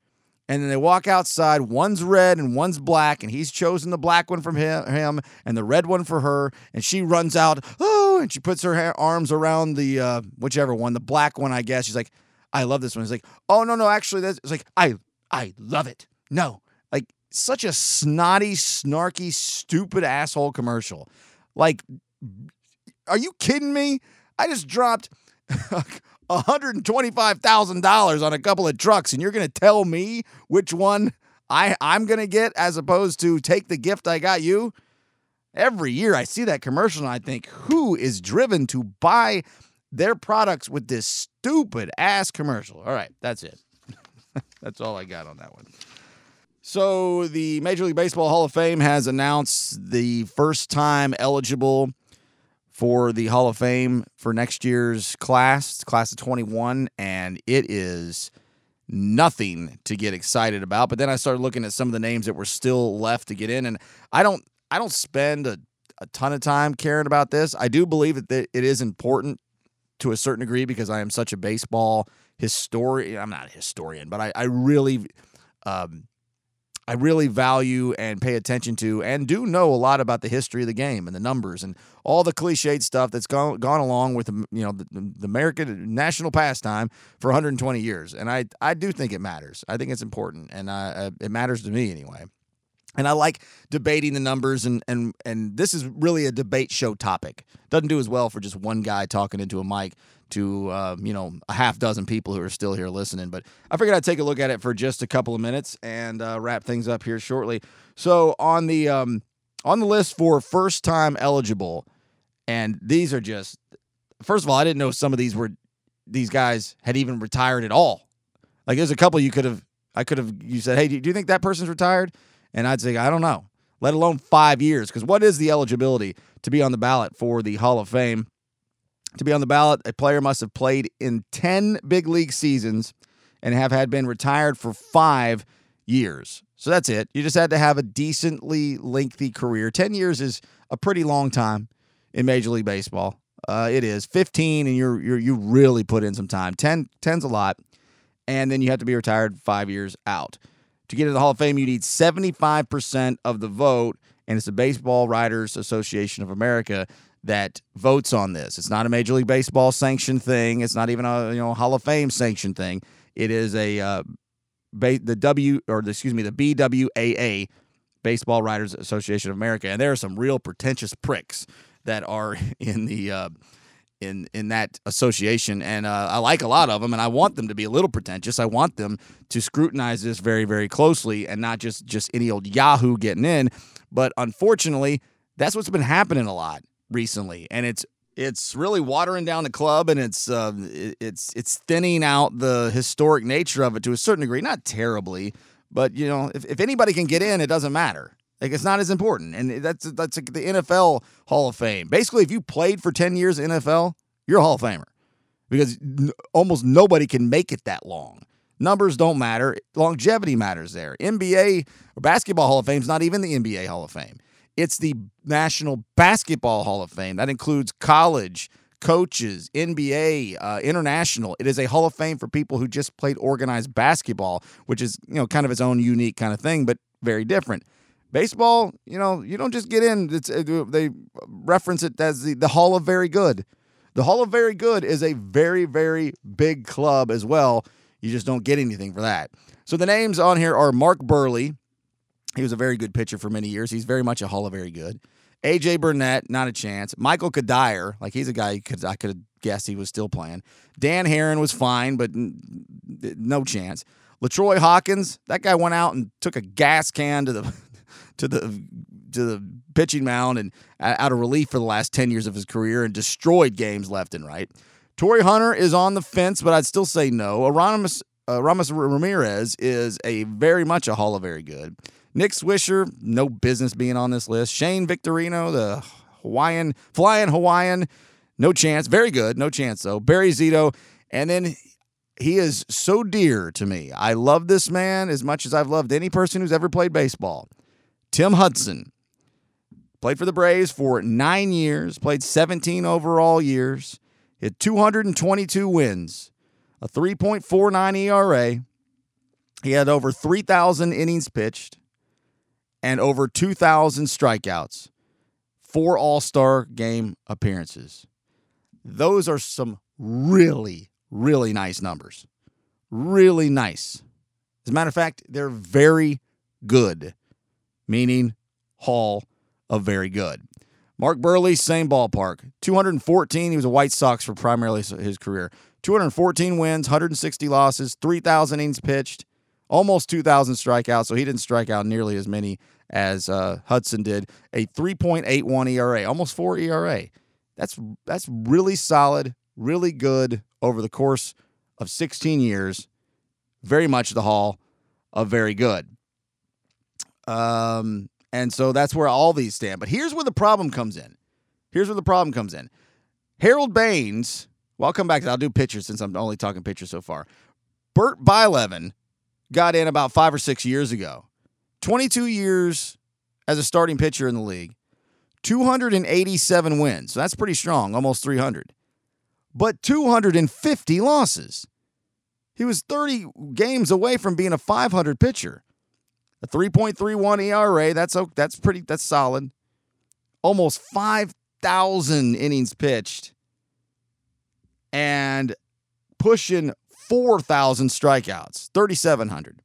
And then they walk outside. One's red and one's black, and he's chosen the black one from him, and the red one for her. And she runs out, oh, and she puts her arms around the uh, whichever one, the black one, I guess. She's like, I love this one. He's like, oh no, no, actually, that's it's like I I love it. No, like such a snotty, snarky, stupid asshole commercial. Like, are you kidding me? I just dropped $125,000 on a couple of trucks, and you're going to tell me which one I, I'm going to get as opposed to take the gift I got you? Every year I see that commercial and I think, who is driven to buy their products with this stupid ass commercial? All right, that's it. that's all I got on that one. So, the Major League Baseball Hall of Fame has announced the first time eligible for the Hall of Fame for next year's class, class of 21, and it is nothing to get excited about. But then I started looking at some of the names that were still left to get in, and I don't I don't spend a, a ton of time caring about this. I do believe that it is important to a certain degree because I am such a baseball historian. I'm not a historian, but I, I really um, I really value and pay attention to, and do know a lot about the history of the game and the numbers and all the cliched stuff that's gone gone along with um, you know the, the American national pastime for 120 years. And I I do think it matters. I think it's important, and uh, it matters to me anyway. And I like debating the numbers, and and and this is really a debate show topic. Doesn't do as well for just one guy talking into a mic to uh, you know a half dozen people who are still here listening. But I figured I'd take a look at it for just a couple of minutes and uh, wrap things up here shortly. So on the um, on the list for first time eligible, and these are just first of all, I didn't know some of these were these guys had even retired at all. Like there's a couple you could have I could have you said, hey, do you think that person's retired? And I'd say I don't know. Let alone five years, because what is the eligibility to be on the ballot for the Hall of Fame? To be on the ballot, a player must have played in 10 big league seasons and have had been retired for five years. So that's it. You just had to have a decently lengthy career. 10 years is a pretty long time in Major League Baseball. Uh, it is 15, and you're, you're you really put in some time. 10 10's a lot, and then you have to be retired five years out. To get into the Hall of Fame, you need 75% of the vote, and it's the Baseball Writers Association of America that votes on this. It's not a Major League Baseball sanctioned thing. It's not even a you know Hall of Fame sanctioned thing. It is a uh, ba- the W or the, excuse me the BWAA Baseball Writers Association of America, and there are some real pretentious pricks that are in the uh, in in that association, and uh, I like a lot of them, and I want them to be a little pretentious. I want them to scrutinize this very very closely, and not just just any old Yahoo getting in. But unfortunately, that's what's been happening a lot recently, and it's it's really watering down the club, and it's uh, it's it's thinning out the historic nature of it to a certain degree. Not terribly, but you know, if, if anybody can get in, it doesn't matter. Like it's not as important, and that's that's like the NFL Hall of Fame. Basically, if you played for ten years in NFL, you're a Hall of Famer because n- almost nobody can make it that long. Numbers don't matter. Longevity matters there. NBA or Basketball Hall of Fame is not even the NBA Hall of Fame. It's the National Basketball Hall of Fame. That includes college, coaches, NBA, uh, international. It is a Hall of Fame for people who just played organized basketball, which is you know kind of its own unique kind of thing, but very different. Baseball, you know, you don't just get in. It's uh, they reference it as the, the Hall of Very Good. The Hall of Very Good is a very very big club as well. You just don't get anything for that. So the names on here are Mark Buehrle. He was a very good pitcher for many years. He's very much a Hall of Very Good. AJ Burnett, not a chance. Michael Cuddyer, like he's a guy could, I could have guessed he was still playing. Dan Haren was fine, but n- no chance. LaTroy Hawkins, that guy went out and took a gas can to the to the to the pitching mound and out of relief for the last 10 years of his career and destroyed games left and right. Torii Hunter is on the fence, but I'd still say no. Aramis, uh, Ramos Ramirez is a very much a Hall of Very Good. Nick Swisher, no business being on this list. Shane Victorino, the Hawaiian, flying Hawaiian, no chance. Very good, no chance though. Barry Zito, and then he is so dear to me. I love this man as much as I've loved any person who's ever played baseball. Tim Hudson played for the Braves for nine years, played 17 overall years, hit 222 wins, a 3.49 ERA. He had over 3,000 innings pitched and over 2,000 strikeouts, four All Star game appearances. Those are some really, really nice numbers. Really nice. As a matter of fact, they're very good, meaning Hall of Very Good. Mark Buehrle, same ballpark. 214. He was a White Sox for primarily his career. 214 wins, 160 losses, 3,000 innings pitched, almost 2,000 strikeouts. So he didn't strike out nearly as many as uh, Hudson did. A 3.81 ERA, almost four ERA. That's that's really solid, really good over the course of 16 years. Very much the Hall of Very Good. Um, and so that's where all these stand. But here's where the problem comes in. Here's where the problem comes in. Harold Baines, well, I'll come back. I'll do pitchers since I'm only talking pitchers so far. Bert Blyleven got in about five or six years ago. 22 years as a starting pitcher in the league, 287 wins. So that's pretty strong, almost 300. But 250 losses. He was 30 games away from being a 500 pitcher. A 3.31 ERA. That's that's pretty. That's solid. Almost 5,000 innings pitched, and pushing 4,000 strikeouts. 3,700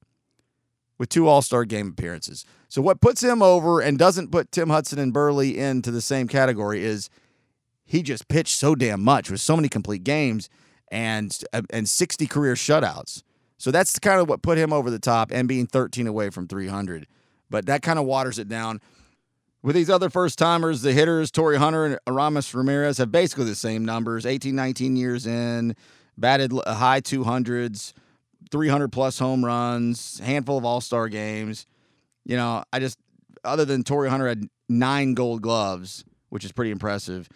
with two All Star game appearances. So what puts him over and doesn't put Tim Hudson and Buehrle into the same category is he just pitched so damn much with so many complete games and and 60 career shutouts. So that's kind of what put him over the top and being 13 away from 300. But that kind of waters it down. With these other first timers, the hitters, Torii Hunter and Aramis Ramirez, have basically the same numbers 18, 19 years in, batted high 200s, 300 plus home runs, handful of all star games. You know, I just, other than Torii Hunter had nine gold gloves, which is pretty impressive,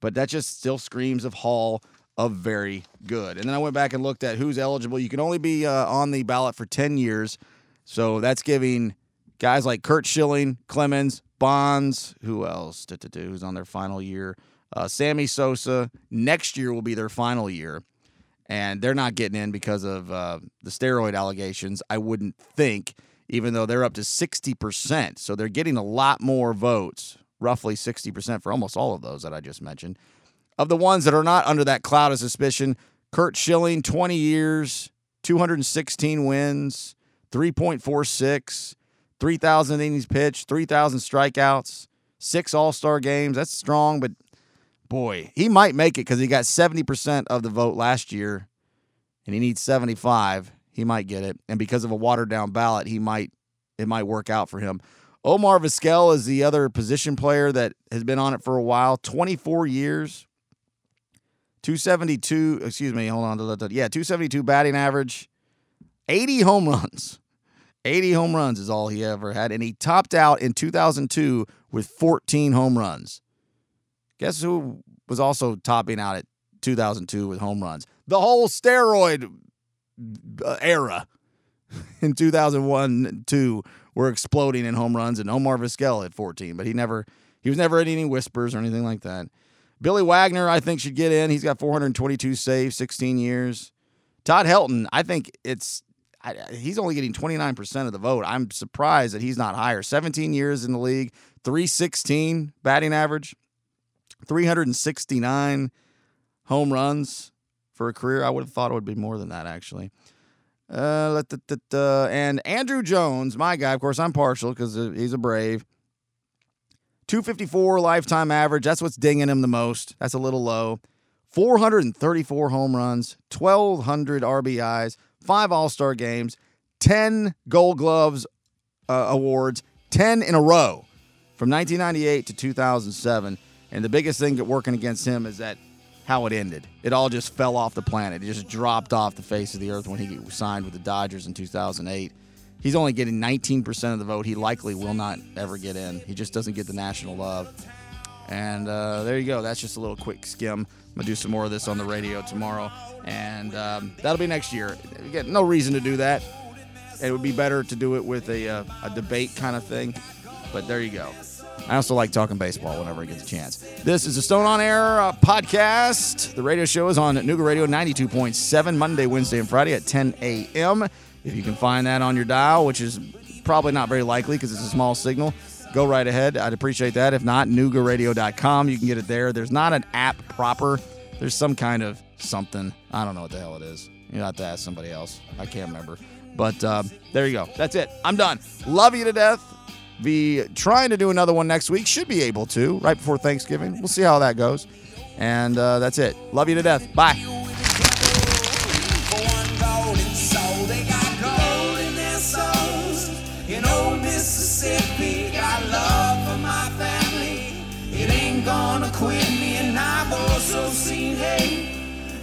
but that just still screams of Hall of very good. And then I went back and looked at who's eligible. You can only be uh, on the ballot for 10 years. So that's giving guys like Curt Schilling, Clemens, Bonds, who else? Who's on their final year? Uh, Sammy Sosa. Next year will be their final year. And they're not getting in because of uh, the steroid allegations, I wouldn't think, even though they're up to 60%. So they're getting a lot more votes, roughly 60% for almost all of those that I just mentioned. Of the ones that are not under that cloud of suspicion, Curt Schilling, 20 years, 216 wins, 3.46, 3,000 innings pitched, 3,000 strikeouts, six All Star games. That's strong, but boy, he might make it because he got 70% of the vote last year and he needs 75. He might get it. And because of a watered down ballot, he might it might work out for him. Omar Vizquel is the other position player that has been on it for a while, 24 years. 272, excuse me, hold on. Yeah, 272 batting average, 80 home runs. 80 home runs is all he ever had. And he topped out in 2002 with 14 home runs. Guess who was also topping out at 2002 with home runs? The whole steroid uh, era in 2001 2 were exploding in home runs, and Omar Vizquel at 14, but he never he was never at any whispers or anything like that. Billy Wagner, I think, should get in. He's got 422 saves, 16 years. Todd Helton, I think it's I, he's only getting 29% of the vote. I'm surprised that he's not higher. 17 years in the league, 316 batting average, 369 home runs for a career. I would have thought it would be more than that, actually. Uh, and Andruw Jones, my guy, of course, I'm partial because he's a Brave. 254 lifetime average. That's what's dinging him the most. That's a little low. 434 home runs, 1,200 RBIs, five All Star games, 10 Gold Gloves uh, awards, 10 in a row from 1998 to 2007. And the biggest thing working against him is that how it ended. It all just fell off the planet. It just dropped off the face of the earth when he signed with the Dodgers in 2008. He's only getting 19% of the vote. He likely will not ever get in. He just doesn't get the national love. And uh, there you go. That's just a little quick skim. I'm going to do some more of this on the radio tomorrow. And um, that'll be next year. Again, no reason to do that. It would be better to do it with a, uh, a debate kind of thing. But there you go. I also like talking baseball whenever I get the chance. This is a Stone on Air uh, podcast. The radio show is on Nooga Radio 92.7 Monday, Wednesday, and Friday at 10 a.m. If you can find that on your dial, which is probably not very likely because it's a small signal, go right ahead. I'd appreciate that. If not, NoogaRadio.com. You can get it there. There's not an app proper. There's some kind of something. I don't know what the hell it is. You have to ask somebody else. I can't remember. But uh, there you go. That's it. I'm done. Love you to death. Be trying to do another one next week. Should be able to right before Thanksgiving. We'll see how that goes. And uh, that's it. Love you to death. Bye.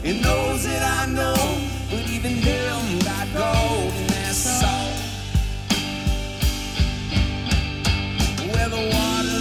And those that I know. But even the water.